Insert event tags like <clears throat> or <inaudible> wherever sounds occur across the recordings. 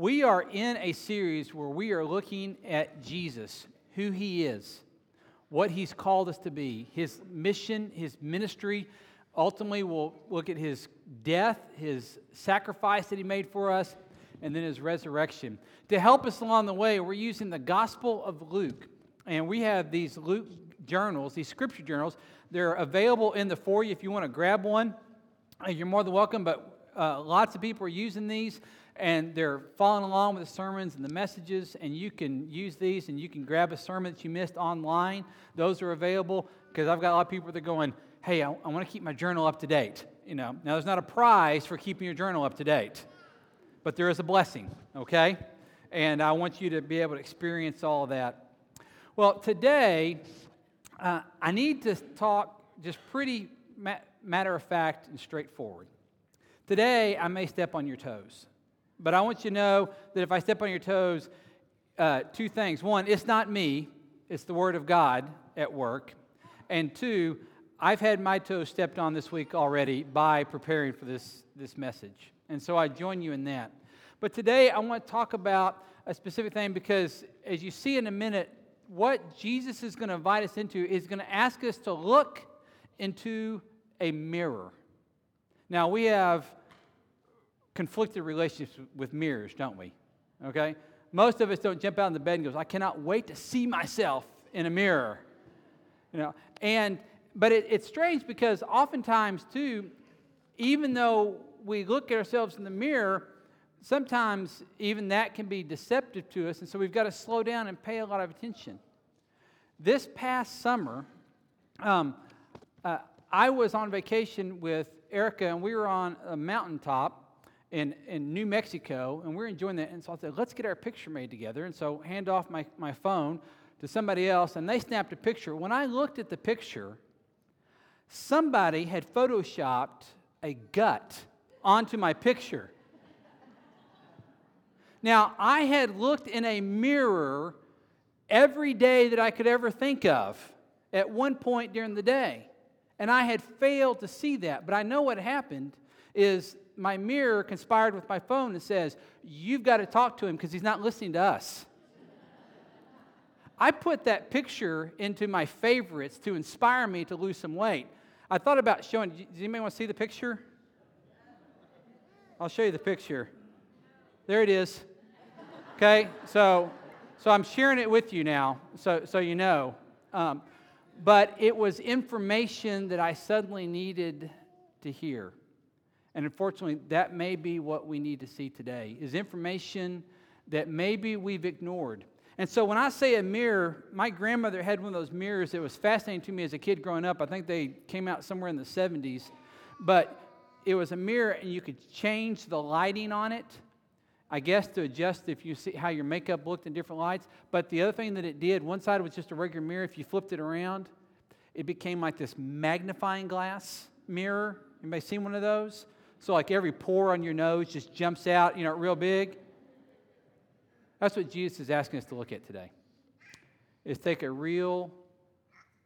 We are in a series where we are looking at Jesus, who he is, what he's called us to be, his mission, his ministry. Ultimately, we'll look at his death, his sacrifice that he made for us, and then his resurrection. To help us along the way, we're using the Gospel of Luke. And we have these Luke journals, these scripture journals. They're available in the foyer if you want to grab one. You're more than welcome, but uh, lots of people are using these and they're following along with the sermons and the messages, and you can use these and you can grab a sermon that you missed online. Those are available because I've got a lot of people that are going, hey, I, I want to keep my journal up to date. You know, now there's not a prize for keeping your journal up to date, but there is a blessing, okay? And I want you to be able to experience all that. Well, today, uh, I need to talk just pretty ma- matter of fact and straightforward. Today, I may step on your toes. But I want you to know that if I step on your toes, uh, two things. One, it's not me, it's the Word of God at work. And two, I've had my toes stepped on this week already by preparing for this, this message. And so I join you in that. But today I want to talk about a specific thing because, as you see in a minute, what Jesus is going to invite us into is going to ask us to look into a mirror. Now, we have conflicted relationships with mirrors, don't we? Okay? Most of us don't jump out of the bed and goes, I cannot wait to see myself in a mirror. You know, and but it, it's strange because oftentimes too, even though we look at ourselves in the mirror, sometimes even that can be deceptive to us, and so we've got to slow down and pay a lot of attention. This past summer, um, uh, I was on vacation with Erica, and we were on a mountaintop in, in New Mexico, and we're enjoying that. And so I said, let's get our picture made together. And so hand off my, my phone to somebody else, and they snapped a picture. When I looked at the picture, somebody had photoshopped a gut onto my picture. now, I had looked in a mirror every day that I could ever think of at one point during the day. And I had failed to see that. But I know what happened is my mirror conspired with my phone and says, You've got to talk to him because he's not listening to us. I put that picture into my favorites to inspire me to lose some weight. I thought about showing, does anybody want to see the picture? I'll show you the picture. There it is. Okay, so, so I'm sharing it with you now, so, so you know. Um, but it was information that I suddenly needed to hear. And unfortunately, that may be what we need to see today is information that maybe we've ignored. And so when I say a mirror, my grandmother had one of those mirrors that was fascinating to me as a kid growing up. I think they came out somewhere in the 70s. But it was a mirror and you could change the lighting on it. I guess to adjust if you see how your makeup looked in different lights. But the other thing that it did, one side was just a regular mirror. If you flipped it around, it became like this magnifying glass mirror. Anybody seen one of those? So, like every pore on your nose just jumps out, you know, real big. That's what Jesus is asking us to look at today. Is take a real,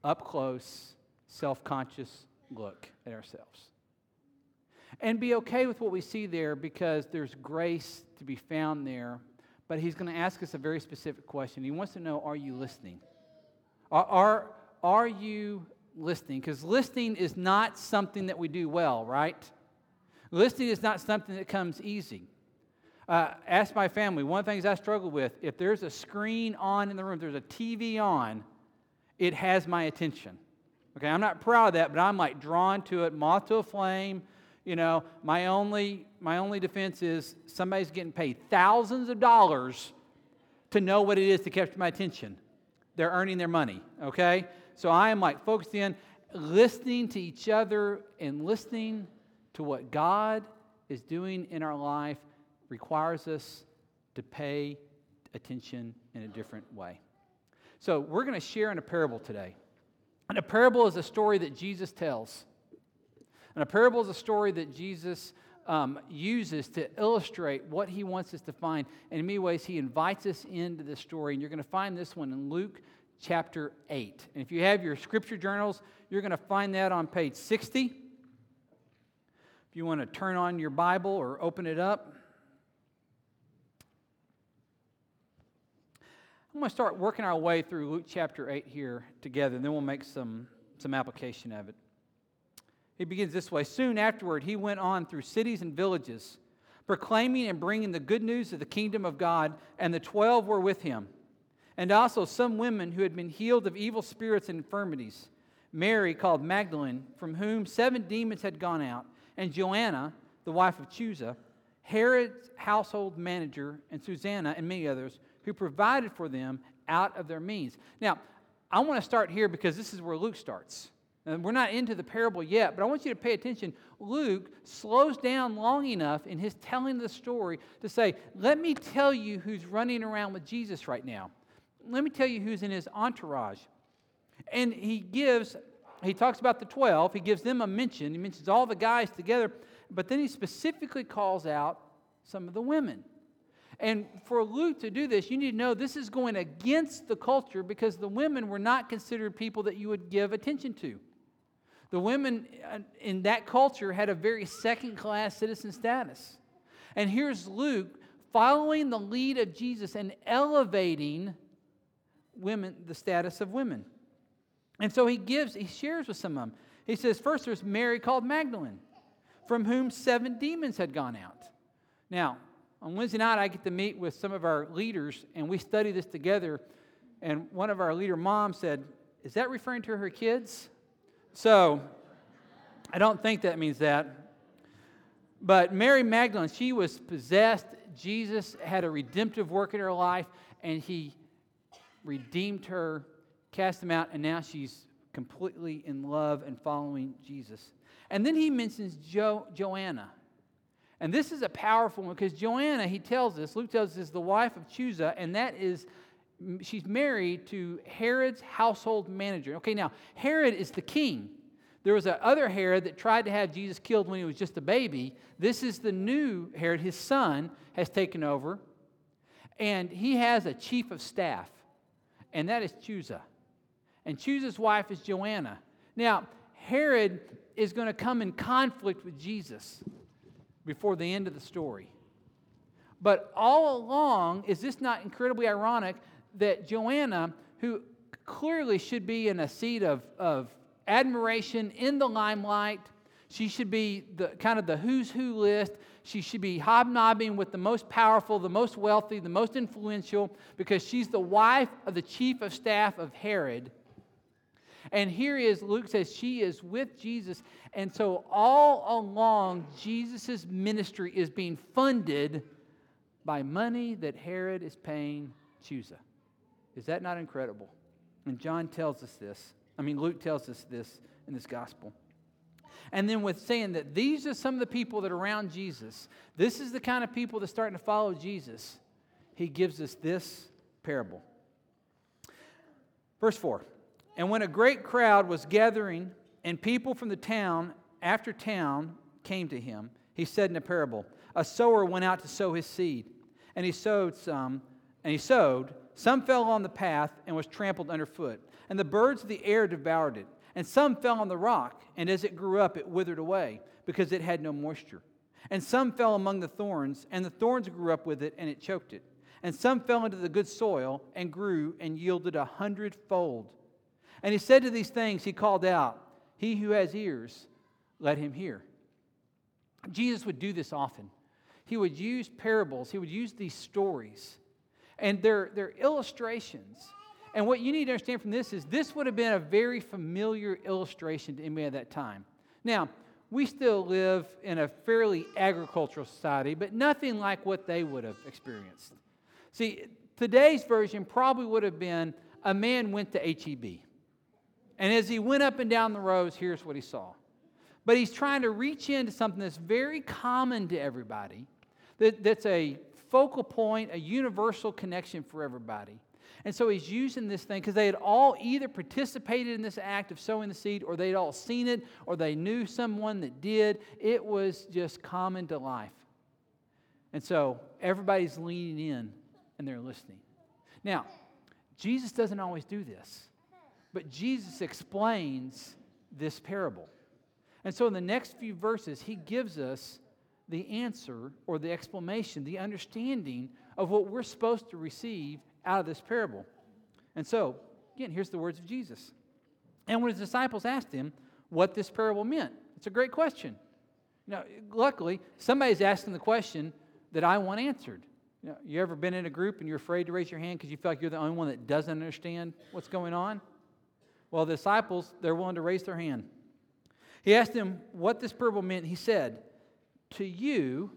up close, self conscious look at ourselves. And be okay with what we see there because there's grace to be found there. But he's going to ask us a very specific question. He wants to know Are you listening? Are, are, are you listening? Because listening is not something that we do well, right? Listening is not something that comes easy. Uh, ask my family. One of the things I struggle with if there's a screen on in the room, there's a TV on, it has my attention. Okay, I'm not proud of that, but I'm like drawn to it, moth to a flame. You know, my only my only defense is somebody's getting paid thousands of dollars to know what it is to capture my attention. They're earning their money. Okay, so I am like focused in, listening to each other and listening to what God is doing in our life requires us to pay attention in a different way. So, we're going to share in a parable today. And a parable is a story that Jesus tells. And a parable is a story that Jesus um, uses to illustrate what he wants us to find. And in many ways, he invites us into this story. And you're going to find this one in Luke chapter 8. And if you have your scripture journals, you're going to find that on page 60. If you want to turn on your Bible or open it up, I'm going to start working our way through Luke chapter 8 here together, and then we'll make some, some application of it. He begins this way Soon afterward, he went on through cities and villages, proclaiming and bringing the good news of the kingdom of God, and the twelve were with him. And also some women who had been healed of evil spirits and infirmities Mary, called Magdalene, from whom seven demons had gone out, and Joanna, the wife of Chuza, Herod's household manager, and Susanna, and many others who provided for them out of their means. Now, I want to start here because this is where Luke starts. And we're not into the parable yet, but I want you to pay attention. Luke slows down long enough in his telling the story to say, Let me tell you who's running around with Jesus right now. Let me tell you who's in his entourage. And he gives, he talks about the 12, he gives them a mention. He mentions all the guys together, but then he specifically calls out some of the women. And for Luke to do this, you need to know this is going against the culture because the women were not considered people that you would give attention to. The women uh, in that culture had a very second class citizen status. And here's Luke following the lead of Jesus and elevating women, the status of women. And so he gives, he shares with some of them. He says, first there's Mary called Magdalene, from whom seven demons had gone out. Now, on Wednesday night, I get to meet with some of our leaders, and we study this together. And one of our leader moms said, Is that referring to her kids? So, I don't think that means that. But Mary Magdalene, she was possessed. Jesus had a redemptive work in her life, and he redeemed her, cast them out, and now she's completely in love and following Jesus. And then he mentions jo- Joanna. And this is a powerful one because Joanna, he tells us, Luke tells us, is the wife of Chuza, and that is, she's married to Herod's household manager. Okay, now, Herod is the king. There was a other Herod that tried to have Jesus killed when he was just a baby. This is the new Herod. His son has taken over, and he has a chief of staff, and that is Chuza. And Chuza's wife is Joanna. Now, Herod is going to come in conflict with Jesus before the end of the story. But all along, is this not incredibly ironic that Joanna, who clearly should be in a seat of, of admiration in the limelight, she should be the kind of the who's who list. She should be hobnobbing with the most powerful, the most wealthy, the most influential, because she's the wife of the chief of staff of Herod. And here is, Luke says, she is with Jesus. And so all along, Jesus' ministry is being funded by money that Herod is paying Chuza. Is that not incredible? And John tells us this. I mean, Luke tells us this in this gospel. And then with saying that these are some of the people that are around Jesus, this is the kind of people that are starting to follow Jesus, he gives us this parable. Verse 4 and when a great crowd was gathering, and people from the town after town came to him, he said in a parable A sower went out to sow his seed, and he sowed some, and he sowed. Some fell on the path and was trampled underfoot, and the birds of the air devoured it. And some fell on the rock, and as it grew up, it withered away, because it had no moisture. And some fell among the thorns, and the thorns grew up with it, and it choked it. And some fell into the good soil, and grew, and yielded a hundredfold. And he said to these things, he called out, He who has ears, let him hear. Jesus would do this often. He would use parables, he would use these stories, and they're, they're illustrations. And what you need to understand from this is this would have been a very familiar illustration to anybody at that time. Now, we still live in a fairly agricultural society, but nothing like what they would have experienced. See, today's version probably would have been a man went to HEB. And as he went up and down the rows, here's what he saw. But he's trying to reach into something that's very common to everybody, that, that's a focal point, a universal connection for everybody. And so he's using this thing because they had all either participated in this act of sowing the seed, or they'd all seen it, or they knew someone that did. It was just common to life. And so everybody's leaning in and they're listening. Now, Jesus doesn't always do this. But Jesus explains this parable. And so in the next few verses, he gives us the answer or the explanation, the understanding of what we're supposed to receive out of this parable. And so, again, here's the words of Jesus. And when his disciples asked him what this parable meant, it's a great question. Now, luckily, somebody's asking the question that I want answered. You, know, you ever been in a group and you're afraid to raise your hand because you feel like you're the only one that doesn't understand what's going on? Well, the disciples, they're willing to raise their hand. He asked them what this parable meant. He said, To you,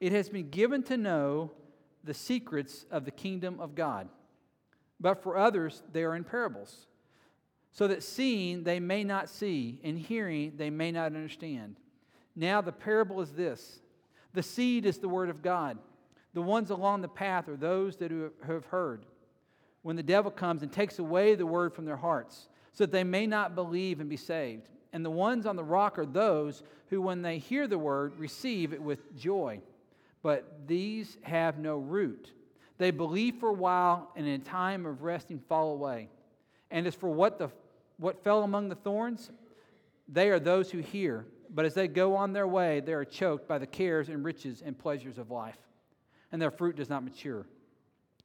it has been given to know the secrets of the kingdom of God, but for others, they are in parables, so that seeing they may not see, and hearing they may not understand. Now, the parable is this the seed is the word of God. The ones along the path are those that have heard. When the devil comes and takes away the word from their hearts, so that they may not believe and be saved. And the ones on the rock are those who, when they hear the word, receive it with joy. But these have no root. They believe for a while, and in a time of resting fall away. And as for what, the, what fell among the thorns, they are those who hear, but as they go on their way, they are choked by the cares and riches and pleasures of life and their fruit does not mature.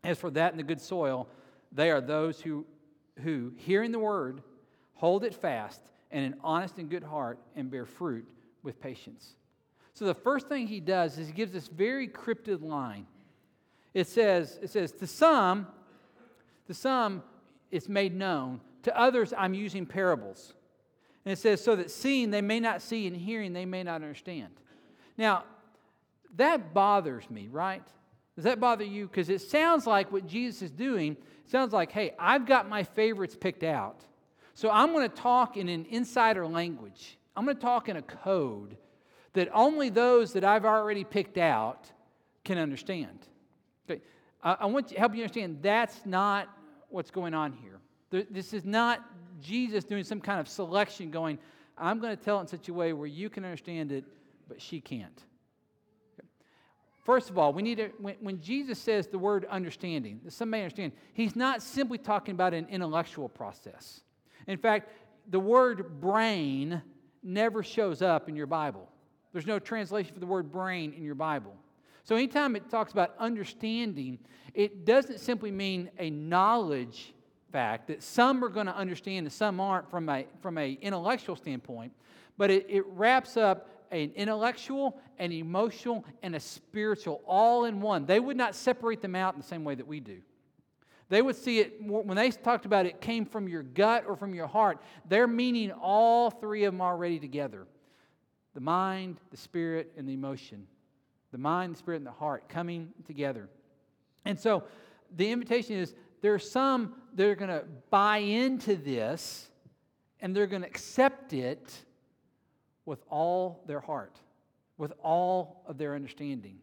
As for that in the good soil, they are those who, who hearing the word, hold it fast and an honest and good heart, and bear fruit with patience. So the first thing he does is he gives this very cryptic line. It says, it says, to some, to some it's made known. To others, I'm using parables. And it says, so that seeing they may not see and hearing they may not understand. Now, that bothers me, right? Does that bother you? Because it sounds like what Jesus is doing sounds like, hey, I've got my favorites picked out. So I'm going to talk in an insider language. I'm going to talk in a code that only those that I've already picked out can understand. Okay. I, I want to help you understand that's not what's going on here. This is not Jesus doing some kind of selection going, I'm going to tell it in such a way where you can understand it, but she can't. First of all, we need to, when, when Jesus says the word understanding, that may understand, he's not simply talking about an intellectual process. In fact, the word brain never shows up in your Bible. There's no translation for the word brain in your Bible. So anytime it talks about understanding, it doesn't simply mean a knowledge fact that some are going to understand and some aren't from a from a intellectual standpoint, but it, it wraps up an intellectual, an emotional, and a spiritual all in one. They would not separate them out in the same way that we do. They would see it when they talked about it came from your gut or from your heart. They're meaning all three of them already together the mind, the spirit, and the emotion. The mind, the spirit, and the heart coming together. And so the invitation is there are some that are going to buy into this and they're going to accept it with all their heart, with all of their understanding.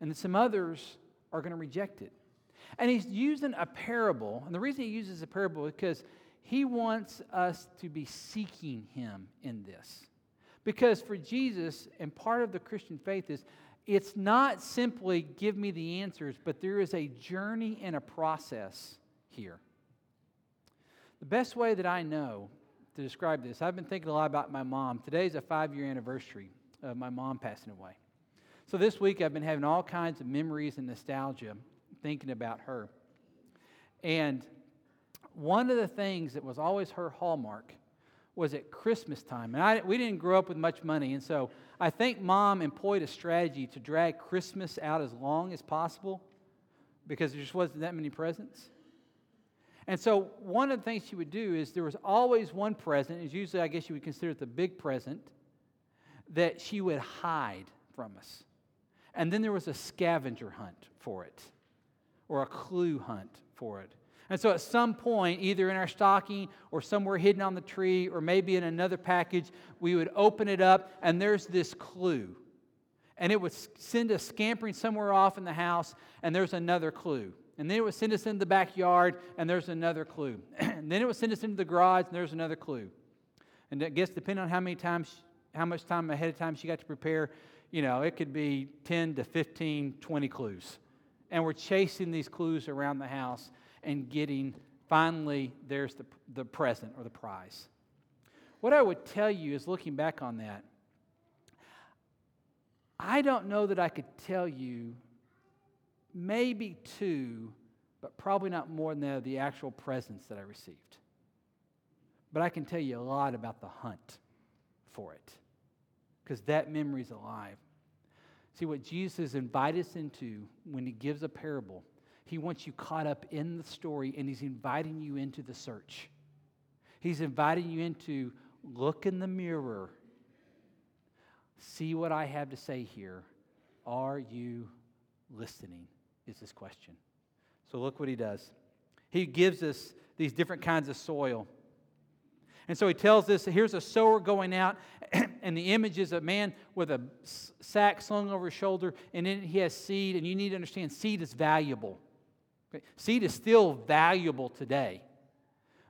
And some others are going to reject it. And he's using a parable. And the reason he uses a parable is because he wants us to be seeking him in this. Because for Jesus, and part of the Christian faith is, it's not simply give me the answers, but there is a journey and a process here. The best way that I know to describe this. I've been thinking a lot about my mom. Today's a five year anniversary of my mom passing away. So this week I've been having all kinds of memories and nostalgia thinking about her. And one of the things that was always her hallmark was at Christmas time. And I, we didn't grow up with much money. And so I think mom employed a strategy to drag Christmas out as long as possible because there just wasn't that many presents. And so one of the things she would do is there was always one present, is usually I guess you would consider it the big present, that she would hide from us. And then there was a scavenger hunt for it, or a clue hunt for it. And so at some point, either in our stocking or somewhere hidden on the tree or maybe in another package, we would open it up and there's this clue. And it would send us scampering somewhere off in the house, and there's another clue. And then it would send us into the backyard, and there's another clue. <clears throat> and then it would send us into the garage, and there's another clue. And I guess depending on how many times, how much time ahead of time she got to prepare, you know, it could be 10 to 15, 20 clues. And we're chasing these clues around the house and getting, finally, there's the, the present or the prize. What I would tell you is looking back on that, I don't know that I could tell you maybe two, but probably not more than that, the actual presents that I received. But I can tell you a lot about the hunt for it because that memory is alive. See, what Jesus invites us into when he gives a parable, he wants you caught up in the story and he's inviting you into the search. He's inviting you into look in the mirror, see what I have to say here. Are you listening? Is this question. So look what he does. He gives us these different kinds of soil. And so he tells us here's a sower going out, <clears throat> and the image is a man with a sack slung over his shoulder, and it he has seed. And you need to understand seed is valuable. Okay? Seed is still valuable today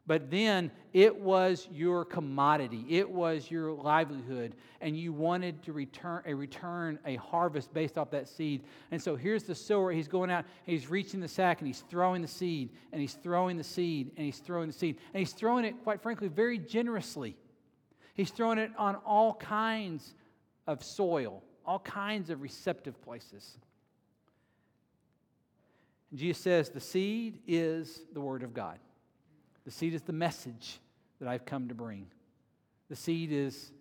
but then it was your commodity. It was your livelihood. And you wanted to return a return a harvest based off that seed. And so here's the sower. He's going out. He's reaching the sack and he's throwing the seed and he's throwing the seed and he's throwing the seed. And he's throwing it quite frankly very generously. He's throwing it on all kinds of soil all kinds of receptive places. Jesus says the seed is the word of god the seed is the message that I've come to bring. The seed is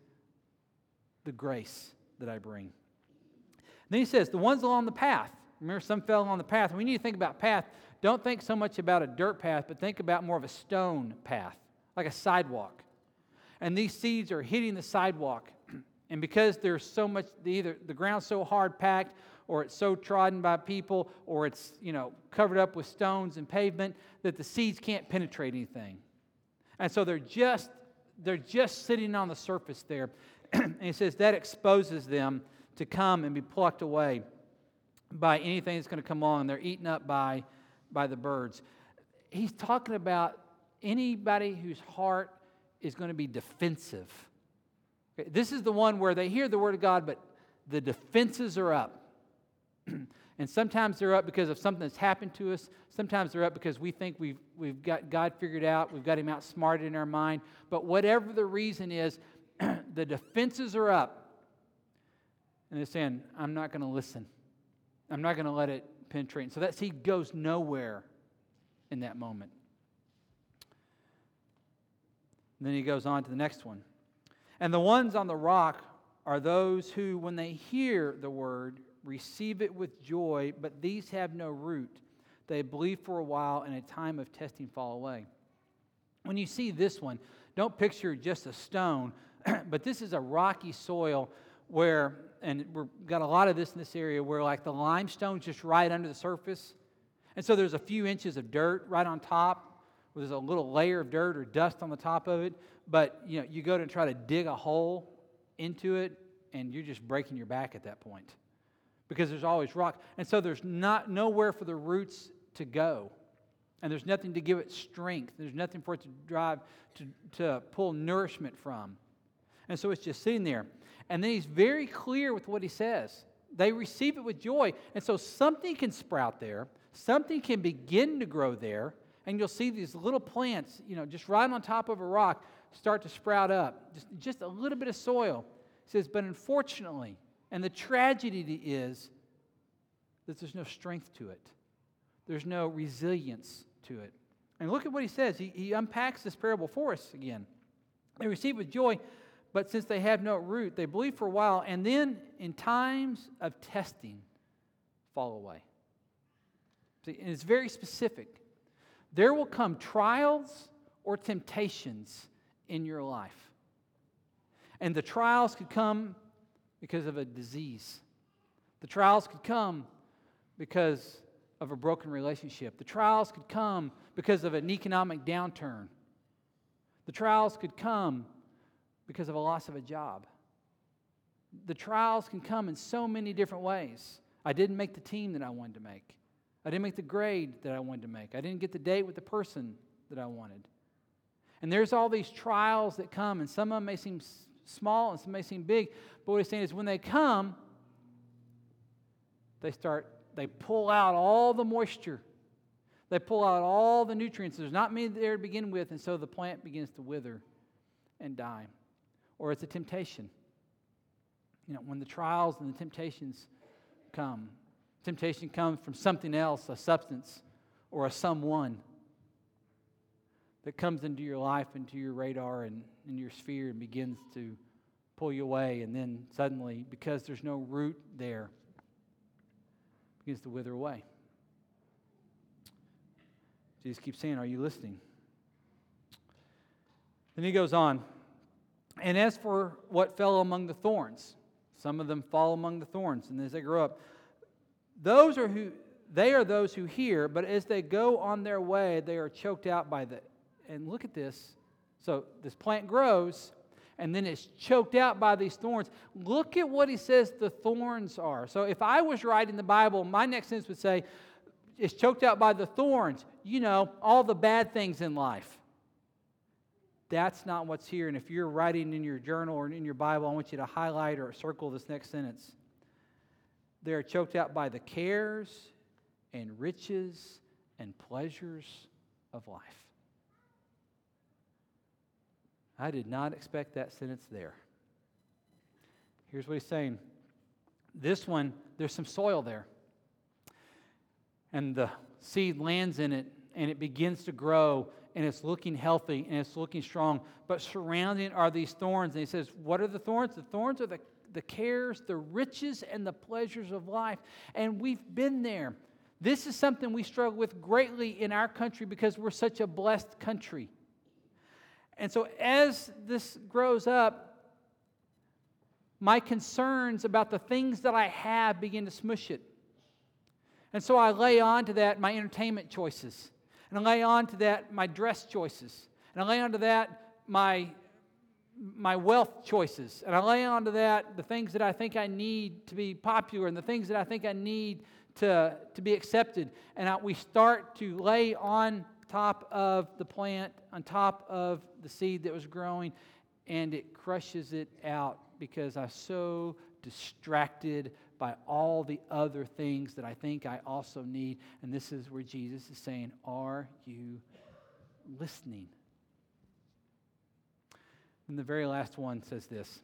the grace that I bring. Then he says, the ones along the path. Remember, some fell along the path. We need to think about path. Don't think so much about a dirt path, but think about more of a stone path, like a sidewalk. And these seeds are hitting the sidewalk. <clears throat> And because there's so much, either the ground's so hard packed, or it's so trodden by people, or it's you know covered up with stones and pavement that the seeds can't penetrate anything. And so they're just they're just sitting on the surface there. <clears throat> and he says that exposes them to come and be plucked away by anything that's going to come along. They're eaten up by, by the birds. He's talking about anybody whose heart is going to be defensive. This is the one where they hear the word of God, but the defenses are up. <clears throat> and sometimes they're up because of something that's happened to us. Sometimes they're up because we think we've, we've got God figured out, we've got Him outsmarted in our mind. But whatever the reason is, <clears throat> the defenses are up. And they're saying, I'm not going to listen. I'm not going to let it penetrate. And so that seed goes nowhere in that moment. And then he goes on to the next one. And the ones on the rock are those who, when they hear the word, receive it with joy, but these have no root. They believe for a while, and a time of testing fall away. When you see this one, don't picture just a stone, <clears throat> but this is a rocky soil where, and we've got a lot of this in this area, where like the limestone's just right under the surface. And so there's a few inches of dirt right on top. Where there's a little layer of dirt or dust on the top of it. But you know, you go to try to dig a hole into it, and you're just breaking your back at that point because there's always rock. And so there's not nowhere for the roots to go. And there's nothing to give it strength. There's nothing for it to drive, to, to pull nourishment from. And so it's just sitting there. And then he's very clear with what he says. They receive it with joy. And so something can sprout there, something can begin to grow there. And you'll see these little plants, you know, just right on top of a rock start to sprout up. Just, just a little bit of soil. He says, but unfortunately, and the tragedy is that there's no strength to it, there's no resilience to it. And look at what he says. He, he unpacks this parable for us again. They receive with joy, but since they have no root, they believe for a while, and then in times of testing, fall away. See, and it's very specific. There will come trials or temptations in your life. And the trials could come because of a disease. The trials could come because of a broken relationship. The trials could come because of an economic downturn. The trials could come because of a loss of a job. The trials can come in so many different ways. I didn't make the team that I wanted to make. I didn't make the grade that I wanted to make. I didn't get the date with the person that I wanted. And there's all these trials that come, and some of them may seem small and some may seem big. But what he's saying is when they come, they start, they pull out all the moisture. They pull out all the nutrients. There's not many there to begin with, and so the plant begins to wither and die. Or it's a temptation. You know, when the trials and the temptations come, Temptation comes from something else, a substance or a someone that comes into your life, into your radar and in your sphere and begins to pull you away. And then suddenly, because there's no root there, begins to wither away. Jesus keeps saying, Are you listening? Then he goes on. And as for what fell among the thorns, some of them fall among the thorns, and as they grow up, those are who they are those who hear, but as they go on their way, they are choked out by the. And look at this. So this plant grows, and then it's choked out by these thorns. Look at what he says the thorns are. So if I was writing the Bible, my next sentence would say, it's choked out by the thorns. You know, all the bad things in life. That's not what's here. And if you're writing in your journal or in your Bible, I want you to highlight or circle this next sentence. They are choked out by the cares and riches and pleasures of life. I did not expect that sentence there. Here's what he's saying this one, there's some soil there. And the seed lands in it and it begins to grow and it's looking healthy and it's looking strong. But surrounding are these thorns. And he says, What are the thorns? The thorns are the, the cares, the riches, and the pleasures of life. And we've been there. This is something we struggle with greatly in our country because we're such a blessed country. And so as this grows up, my concerns about the things that I have begin to smush it. And so I lay on to that my entertainment choices. And I lay on to that my dress choices. And I lay on to that my, my wealth choices. And I lay on to that the things that I think I need to be popular and the things that I think I need to, to be accepted. And I, we start to lay on top of the plant, on top of the seed that was growing, and it crushes it out because I'm so distracted by all the other things that I think I also need. And this is where Jesus is saying, Are you listening? And the very last one says this.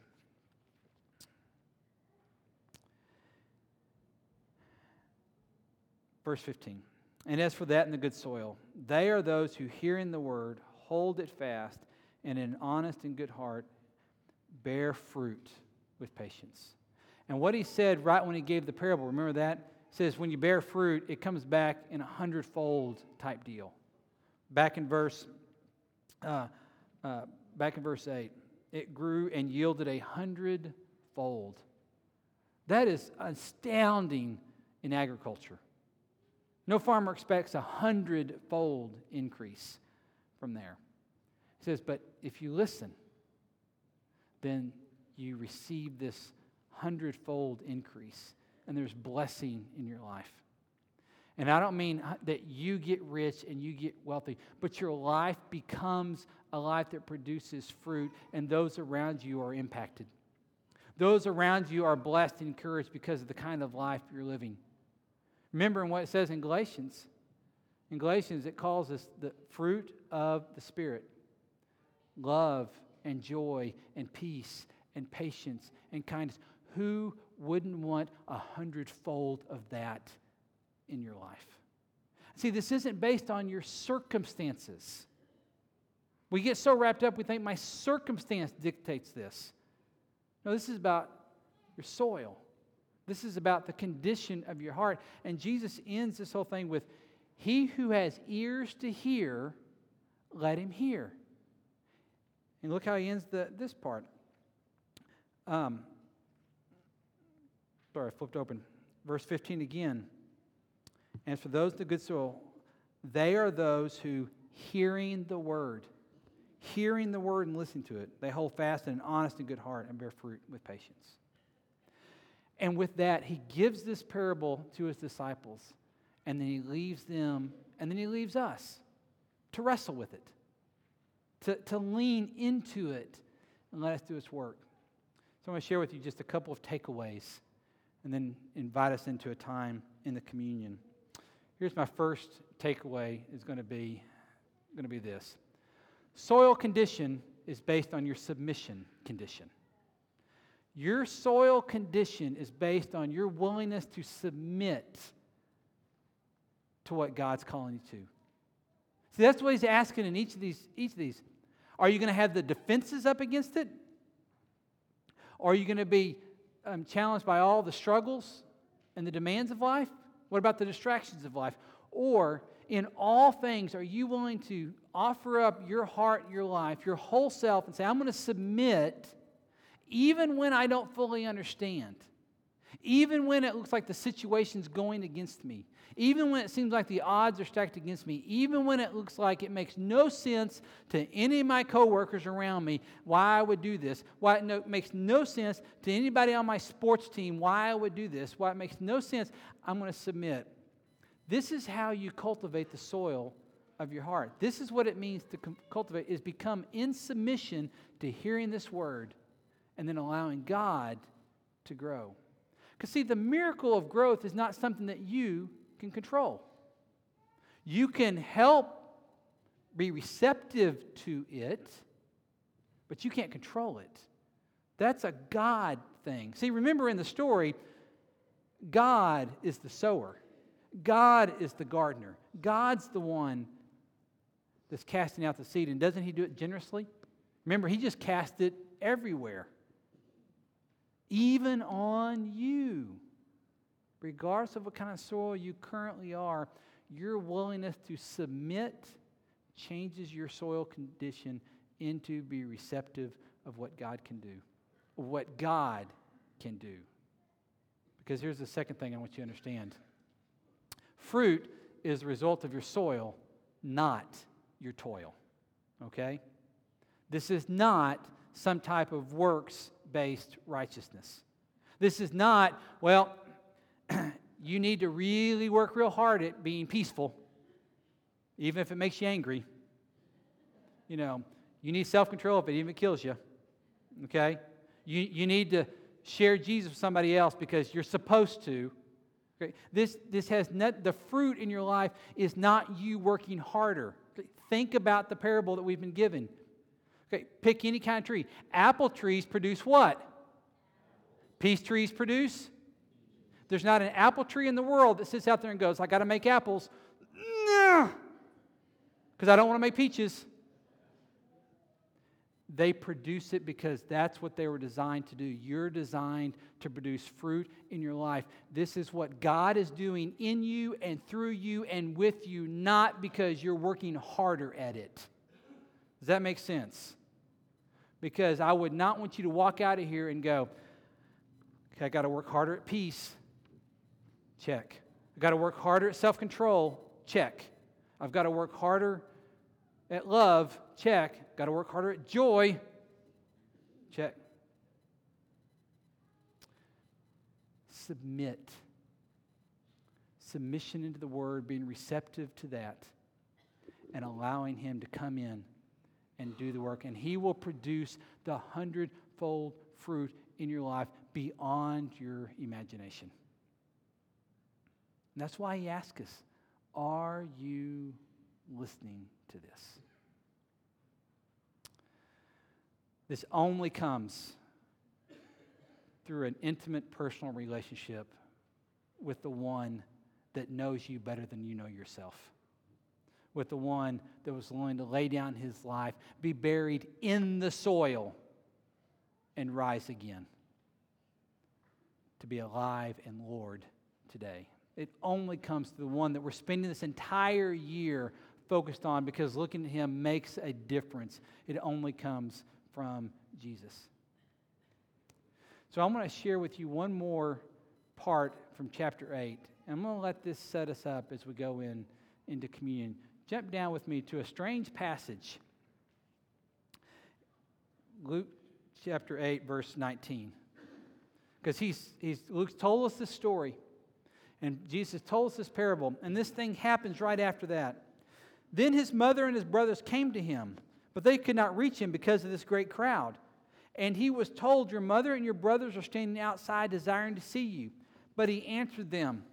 Verse 15. And as for that in the good soil, they are those who, hearing the word, hold it fast, and in an honest and good heart bear fruit with patience. And what he said right when he gave the parable, remember that? says, when you bear fruit, it comes back in a hundredfold type deal. Back in verse, uh, uh, back in verse 8, it grew and yielded a hundredfold. That is astounding in agriculture. No farmer expects a hundredfold increase from there. He says, but if you listen, then you receive this hundredfold increase, and there's blessing in your life. And I don't mean uh, that you get rich and you get wealthy, but your life becomes a life that produces fruit, and those around you are impacted. Those around you are blessed and encouraged because of the kind of life you're living. Remember what it says in Galatians. In Galatians, it calls us the fruit of the Spirit love and joy and peace and patience and kindness. Who wouldn't want a hundredfold of that in your life? See, this isn't based on your circumstances. We get so wrapped up, we think my circumstance dictates this. No, this is about your soil. This is about the condition of your heart. And Jesus ends this whole thing with He who has ears to hear, let him hear. And look how he ends the, this part. Um, Sorry, I flipped open. Verse 15 again. And for those the good soil, they are those who, hearing the word, hearing the word and listening to it, they hold fast in an honest and good heart and bear fruit with patience. And with that, he gives this parable to his disciples, and then he leaves them, and then he leaves us to wrestle with it, to, to lean into it, and let us do its work. So I'm going to share with you just a couple of takeaways and then invite us into a time in the communion. Here's my first takeaway is going to be going to be this. Soil condition is based on your submission condition. Your soil condition is based on your willingness to submit to what God's calling you to. See, that's what he's asking in each of these. Each of these. Are you going to have the defenses up against it? Or are you going to be um, challenged by all the struggles and the demands of life? What about the distractions of life? Or in all things, are you willing to offer up your heart, your life, your whole self, and say, I'm going to submit even when I don't fully understand? Even when it looks like the situation's going against me, even when it seems like the odds are stacked against me, even when it looks like it makes no sense to any of my coworkers around me why I would do this, why it no, makes no sense to anybody on my sports team why I would do this, why it makes no sense, I'm going to submit. This is how you cultivate the soil of your heart. This is what it means to cultivate is become in submission to hearing this word and then allowing God to grow. Because, see, the miracle of growth is not something that you can control. You can help be receptive to it, but you can't control it. That's a God thing. See, remember in the story, God is the sower, God is the gardener, God's the one that's casting out the seed. And doesn't He do it generously? Remember, He just cast it everywhere even on you. Regardless of what kind of soil you currently are, your willingness to submit changes your soil condition into be receptive of what God can do, what God can do. Because here's the second thing I want you to understand fruit is the result of your soil, not your toil. Okay? This is not some type of works based righteousness. This is not, well, <clears throat> you need to really work real hard at being peaceful, even if it makes you angry. You know, you need self control if it even kills you. Okay? You, you need to share Jesus with somebody else because you're supposed to. Okay? This, this has not, the fruit in your life is not you working harder. Think about the parable that we've been given. Okay, pick any kind of tree. Apple trees produce what? Peace trees produce? There's not an apple tree in the world that sits out there and goes, I got to make apples. Because I don't want to make peaches. They produce it because that's what they were designed to do. You're designed to produce fruit in your life. This is what God is doing in you and through you and with you, not because you're working harder at it. Does that make sense? Because I would not want you to walk out of here and go, okay, I got to work harder at peace. Check. I got to work harder at self control. Check. I've got to work harder at love. Check. Got to work harder at joy. Check. Submit. Submission into the word, being receptive to that, and allowing Him to come in and do the work. And He will produce the hundredfold fruit in your life beyond your imagination. And that's why He asks us Are you listening to this? This only comes through an intimate personal relationship with the one that knows you better than you know yourself with the one that was willing to lay down his life, be buried in the soil, and rise again to be alive and Lord today. It only comes to the one that we're spending this entire year focused on because looking at him makes a difference. It only comes from Jesus. So I'm going to share with you one more part from chapter 8. And I'm going to let this set us up as we go in into communion. Jump down with me to a strange passage. Luke chapter 8, verse 19. Because he's, he's, told us this story, and Jesus told us this parable, and this thing happens right after that. Then his mother and his brothers came to him, but they could not reach him because of this great crowd. And he was told, Your mother and your brothers are standing outside desiring to see you. But he answered them,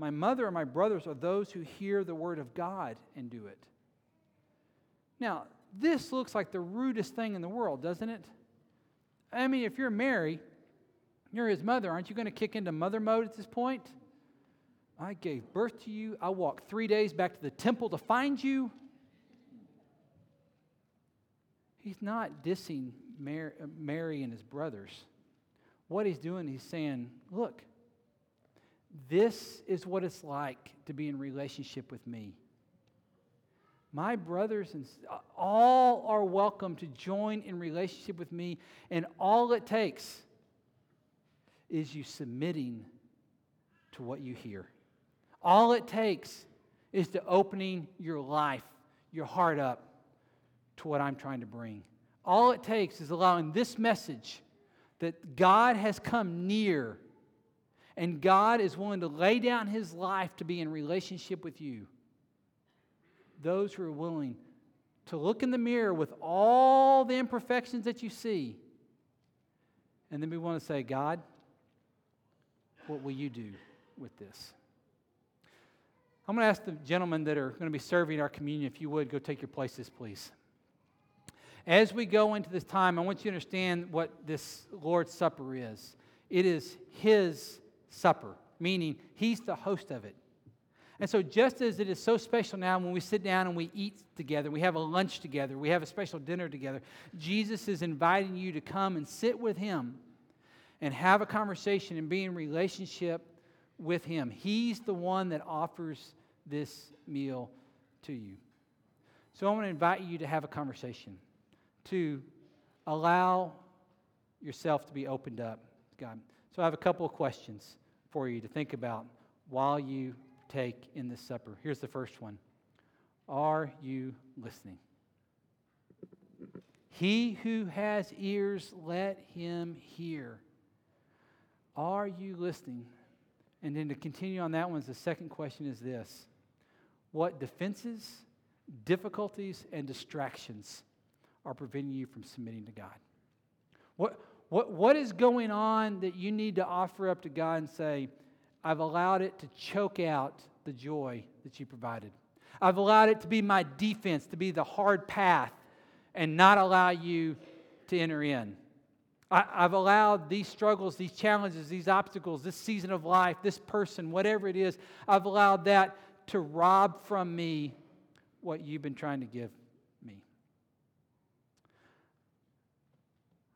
my mother and my brothers are those who hear the word of God and do it. Now, this looks like the rudest thing in the world, doesn't it? I mean, if you're Mary, you're his mother, aren't you going to kick into mother mode at this point? I gave birth to you. I walked three days back to the temple to find you. He's not dissing Mary and his brothers. What he's doing, he's saying, Look, this is what it's like to be in relationship with me. My brothers and all are welcome to join in relationship with me, and all it takes is you submitting to what you hear. All it takes is to opening your life, your heart up to what I'm trying to bring. All it takes is allowing this message that God has come near and God is willing to lay down his life to be in relationship with you. Those who are willing to look in the mirror with all the imperfections that you see, and then we want to say, God, what will you do with this? I'm going to ask the gentlemen that are going to be serving our communion, if you would, go take your places, please. As we go into this time, I want you to understand what this Lord's Supper is. It is His supper, meaning He's the host of it. And so, just as it is so special now when we sit down and we eat together, we have a lunch together, we have a special dinner together, Jesus is inviting you to come and sit with Him and have a conversation and be in relationship with Him. He's the one that offers this meal to you. So, I want to invite you to have a conversation to allow yourself to be opened up God. So I have a couple of questions for you to think about while you take in this supper. Here's the first one Are you listening? He who has ears, let him hear. Are you listening? And then to continue on that one, the second question is this What defenses, difficulties, and distractions are preventing you from submitting to God? What, what, what is going on that you need to offer up to God and say, I've allowed it to choke out the joy that you provided? I've allowed it to be my defense, to be the hard path, and not allow you to enter in. I, have allowed these struggles, these challenges, these obstacles, this season of life, this person, whatever it is, I've allowed that to rob from me what you've been trying to give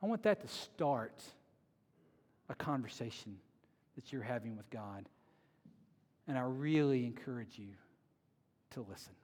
I want that to start a conversation that you're having with God. And I really encourage you to listen.